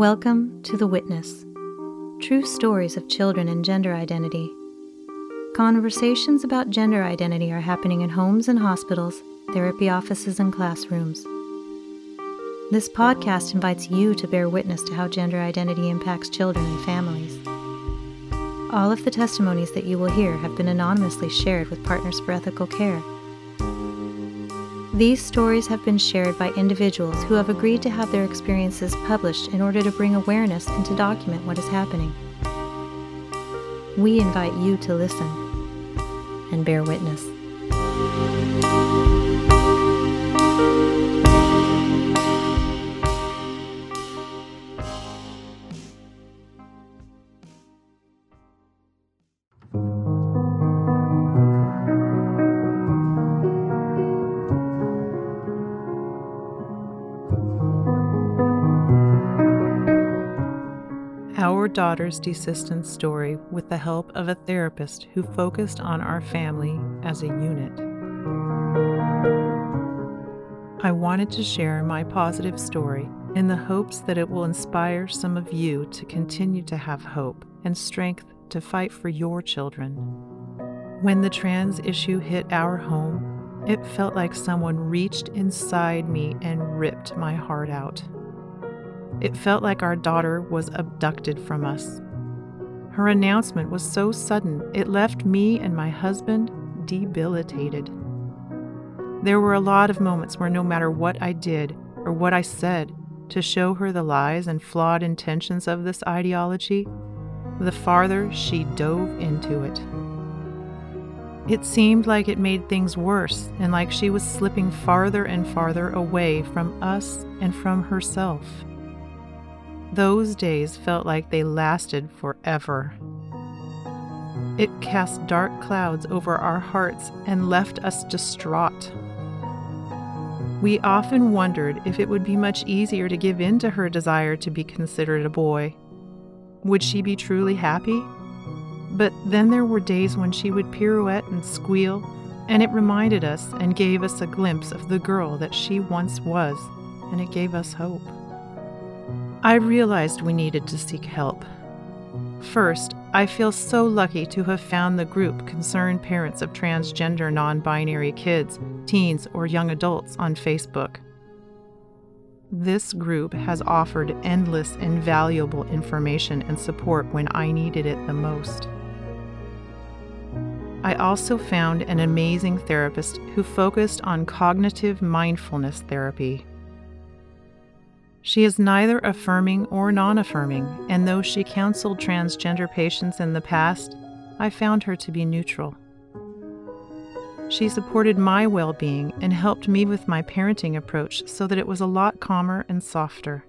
Welcome to The Witness True Stories of Children and Gender Identity. Conversations about gender identity are happening in homes and hospitals, therapy offices, and classrooms. This podcast invites you to bear witness to how gender identity impacts children and families. All of the testimonies that you will hear have been anonymously shared with Partners for Ethical Care. These stories have been shared by individuals who have agreed to have their experiences published in order to bring awareness and to document what is happening. We invite you to listen and bear witness. Daughter's desistance story with the help of a therapist who focused on our family as a unit. I wanted to share my positive story in the hopes that it will inspire some of you to continue to have hope and strength to fight for your children. When the trans issue hit our home, it felt like someone reached inside me and ripped my heart out. It felt like our daughter was abducted from us. Her announcement was so sudden, it left me and my husband debilitated. There were a lot of moments where no matter what I did or what I said to show her the lies and flawed intentions of this ideology, the farther she dove into it. It seemed like it made things worse and like she was slipping farther and farther away from us and from herself. Those days felt like they lasted forever. It cast dark clouds over our hearts and left us distraught. We often wondered if it would be much easier to give in to her desire to be considered a boy. Would she be truly happy? But then there were days when she would pirouette and squeal, and it reminded us and gave us a glimpse of the girl that she once was, and it gave us hope. I realized we needed to seek help. First, I feel so lucky to have found the group Concerned Parents of Transgender Non Binary Kids, Teens, or Young Adults on Facebook. This group has offered endless and valuable information and support when I needed it the most. I also found an amazing therapist who focused on cognitive mindfulness therapy. She is neither affirming or non affirming, and though she counseled transgender patients in the past, I found her to be neutral. She supported my well being and helped me with my parenting approach so that it was a lot calmer and softer.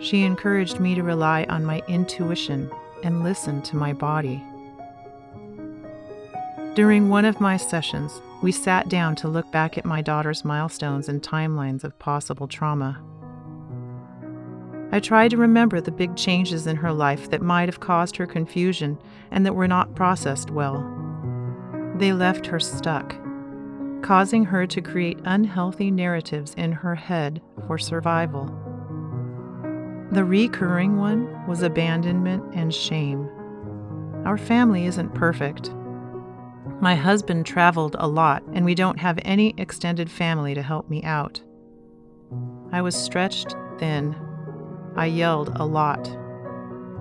She encouraged me to rely on my intuition and listen to my body. During one of my sessions, we sat down to look back at my daughter's milestones and timelines of possible trauma. I tried to remember the big changes in her life that might have caused her confusion and that were not processed well. They left her stuck, causing her to create unhealthy narratives in her head for survival. The recurring one was abandonment and shame. Our family isn't perfect. My husband traveled a lot, and we don't have any extended family to help me out. I was stretched thin I yelled a lot.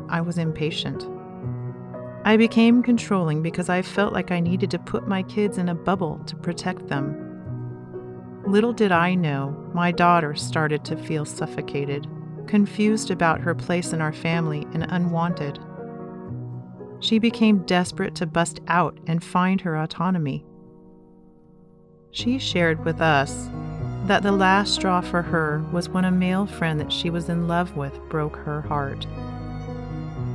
I was impatient. I became controlling because I felt like I needed to put my kids in a bubble to protect them. Little did I know, my daughter started to feel suffocated, confused about her place in our family, and unwanted. She became desperate to bust out and find her autonomy. She shared with us that the last straw for her was when a male friend that she was in love with broke her heart.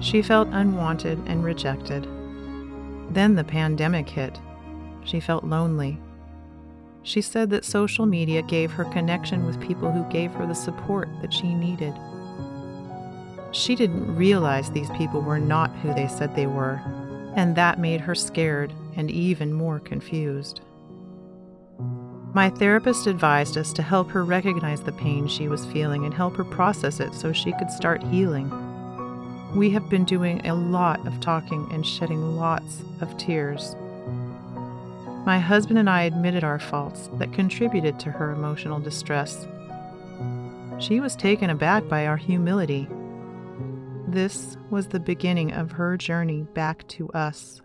She felt unwanted and rejected. Then the pandemic hit. She felt lonely. She said that social media gave her connection with people who gave her the support that she needed. She didn't realize these people were not who they said they were, and that made her scared and even more confused. My therapist advised us to help her recognize the pain she was feeling and help her process it so she could start healing. We have been doing a lot of talking and shedding lots of tears. My husband and I admitted our faults that contributed to her emotional distress. She was taken aback by our humility. This was the beginning of her journey back to us.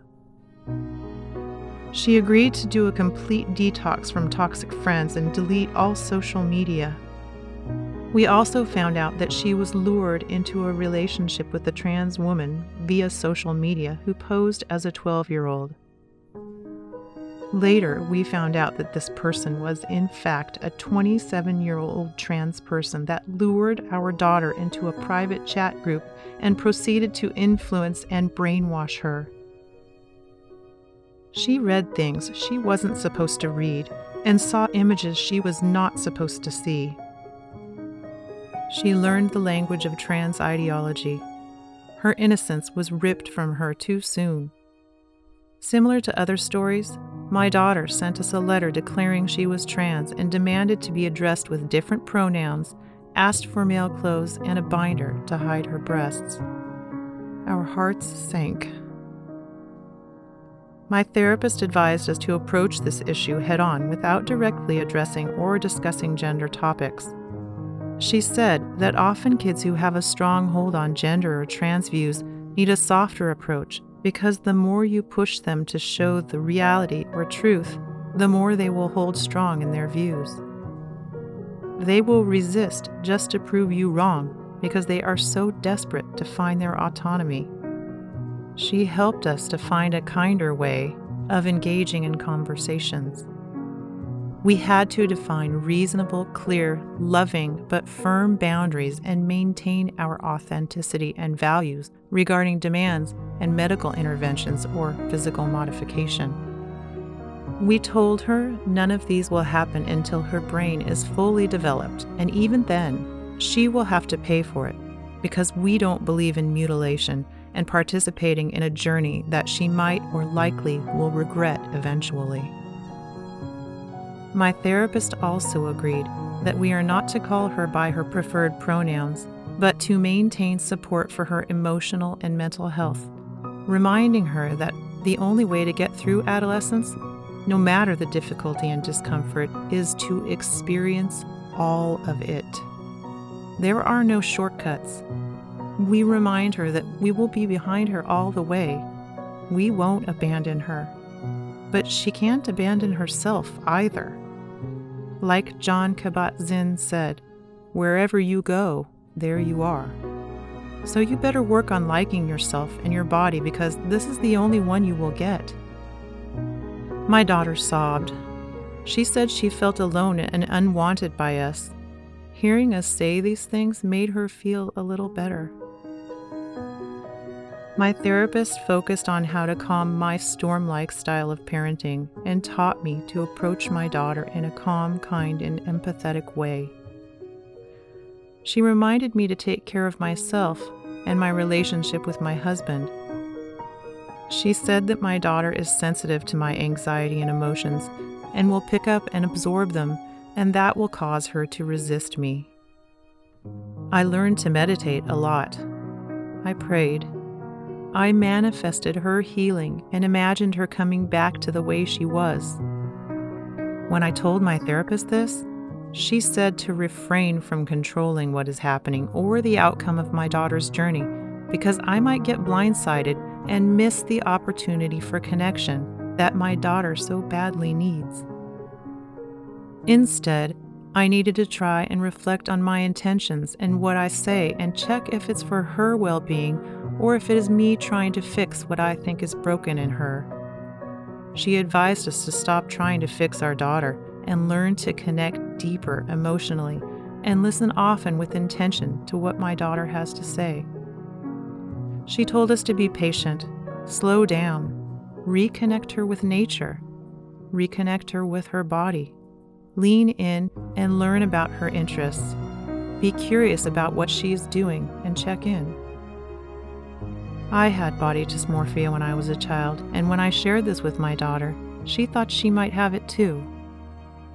She agreed to do a complete detox from toxic friends and delete all social media. We also found out that she was lured into a relationship with a trans woman via social media who posed as a 12 year old. Later, we found out that this person was, in fact, a 27 year old trans person that lured our daughter into a private chat group and proceeded to influence and brainwash her. She read things she wasn't supposed to read and saw images she was not supposed to see. She learned the language of trans ideology. Her innocence was ripped from her too soon. Similar to other stories, my daughter sent us a letter declaring she was trans and demanded to be addressed with different pronouns, asked for male clothes, and a binder to hide her breasts. Our hearts sank. My therapist advised us to approach this issue head on without directly addressing or discussing gender topics. She said that often kids who have a strong hold on gender or trans views need a softer approach because the more you push them to show the reality or truth, the more they will hold strong in their views. They will resist just to prove you wrong because they are so desperate to find their autonomy. She helped us to find a kinder way of engaging in conversations. We had to define reasonable, clear, loving, but firm boundaries and maintain our authenticity and values regarding demands and medical interventions or physical modification. We told her none of these will happen until her brain is fully developed, and even then, she will have to pay for it because we don't believe in mutilation and participating in a journey that she might or likely will regret eventually. My therapist also agreed that we are not to call her by her preferred pronouns, but to maintain support for her emotional and mental health, reminding her that the only way to get through adolescence, no matter the difficulty and discomfort, is to experience all of it. There are no shortcuts. We remind her that we will be behind her all the way. We won't abandon her. But she can't abandon herself either. Like John Kabat-Zinn said, wherever you go, there you are. So you better work on liking yourself and your body because this is the only one you will get. My daughter sobbed. She said she felt alone and unwanted by us. Hearing us say these things made her feel a little better. My therapist focused on how to calm my storm like style of parenting and taught me to approach my daughter in a calm, kind, and empathetic way. She reminded me to take care of myself and my relationship with my husband. She said that my daughter is sensitive to my anxiety and emotions and will pick up and absorb them, and that will cause her to resist me. I learned to meditate a lot. I prayed I manifested her healing and imagined her coming back to the way she was. When I told my therapist this, she said to refrain from controlling what is happening or the outcome of my daughter's journey because I might get blindsided and miss the opportunity for connection that my daughter so badly needs. Instead, I needed to try and reflect on my intentions and what I say and check if it's for her well being or if it is me trying to fix what I think is broken in her. She advised us to stop trying to fix our daughter and learn to connect deeper emotionally and listen often with intention to what my daughter has to say. She told us to be patient, slow down, reconnect her with nature, reconnect her with her body, lean in and learn about her interests, be curious about what she is doing and check in. I had body dysmorphia when I was a child, and when I shared this with my daughter, she thought she might have it too.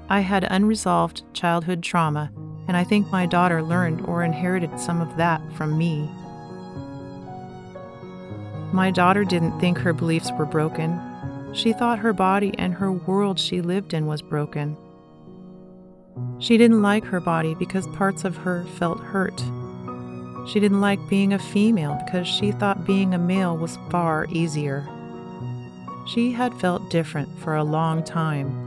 I had unresolved childhood trauma, and I think my daughter learned or inherited some of that from me. My daughter didn't think her beliefs were broken. She thought her body and her world she lived in was broken. She didn't like her body because parts of her felt hurt. She didn't like being a female because she thought being a male was far easier. She had felt different for a long time.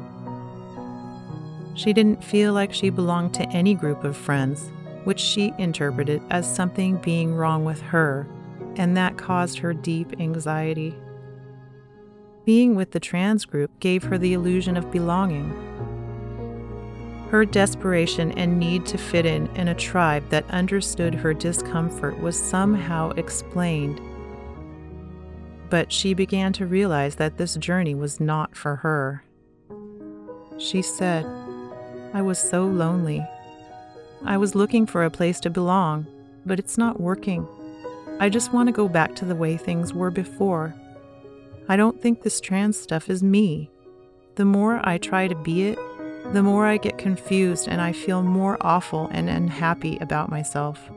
She didn't feel like she belonged to any group of friends, which she interpreted as something being wrong with her, and that caused her deep anxiety. Being with the trans group gave her the illusion of belonging. Her desperation and need to fit in in a tribe that understood her discomfort was somehow explained. But she began to realize that this journey was not for her. She said, I was so lonely. I was looking for a place to belong, but it's not working. I just want to go back to the way things were before. I don't think this trans stuff is me. The more I try to be it, the more I get confused and I feel more awful and unhappy about myself.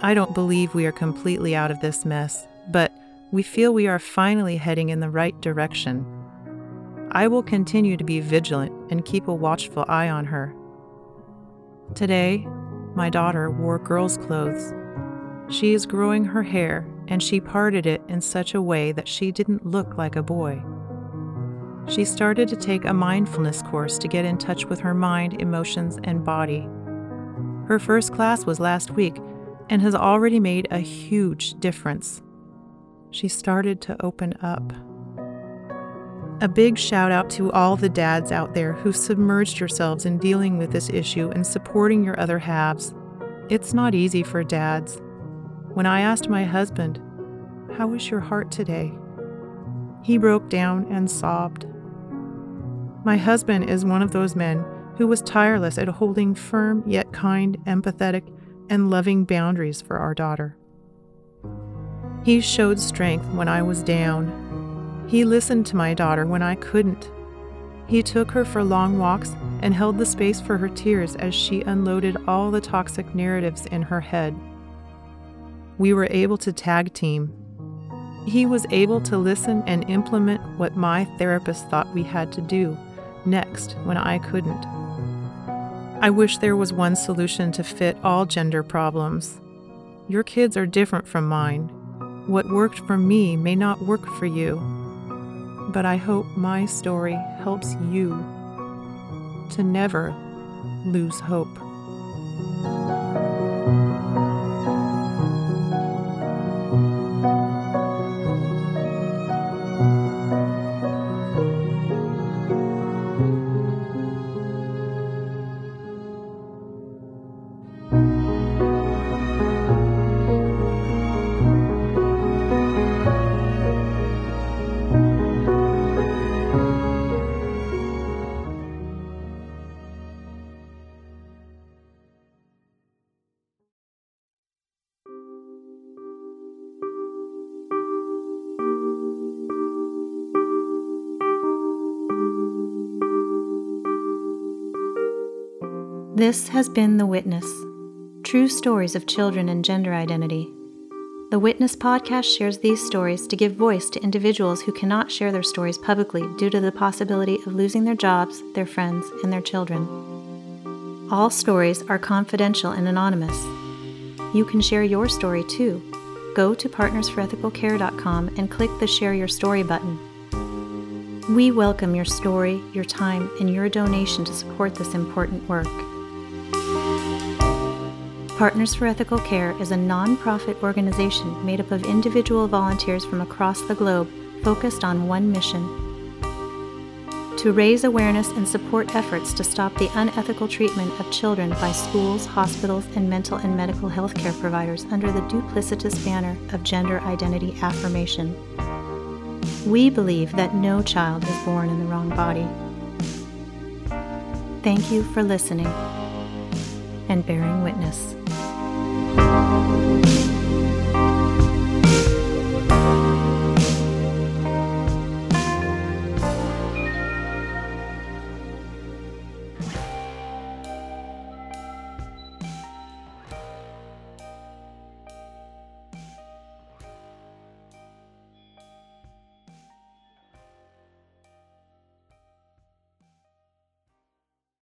I don't believe we are completely out of this mess, but we feel we are finally heading in the right direction. I will continue to be vigilant and keep a watchful eye on her. Today, my daughter wore girl's clothes. She is growing her hair, and she parted it in such a way that she didn't look like a boy. She started to take a mindfulness course to get in touch with her mind, emotions, and body. Her first class was last week and has already made a huge difference. She started to open up. A big shout out to all the dads out there who submerged yourselves in dealing with this issue and supporting your other halves. It's not easy for dads. When I asked my husband, How is your heart today? he broke down and sobbed. My husband is one of those men who was tireless at holding firm yet kind, empathetic, and loving boundaries for our daughter. He showed strength when I was down he listened to my daughter when I couldn't. He took her for long walks and held the space for her tears as she unloaded all the toxic narratives in her head. We were able to tag team. He was able to listen and implement what my therapist thought we had to do next when I couldn't. I wish there was one solution to fit all gender problems. Your kids are different from mine. What worked for me may not work for you but I hope my story helps you to never lose hope. This has been The Witness True Stories of Children and Gender Identity. The Witness podcast shares these stories to give voice to individuals who cannot share their stories publicly due to the possibility of losing their jobs, their friends, and their children. All stories are confidential and anonymous. You can share your story too. Go to partnersforethicalcare.com and click the Share Your Story button. We welcome your story, your time, and your donation to support this important work. Partners for Ethical Care is a nonprofit organization made up of individual volunteers from across the globe focused on one mission to raise awareness and support efforts to stop the unethical treatment of children by schools, hospitals, and mental and medical health care providers under the duplicitous banner of gender identity affirmation. We believe that no child is born in the wrong body. Thank you for listening and bearing witness. Thank you.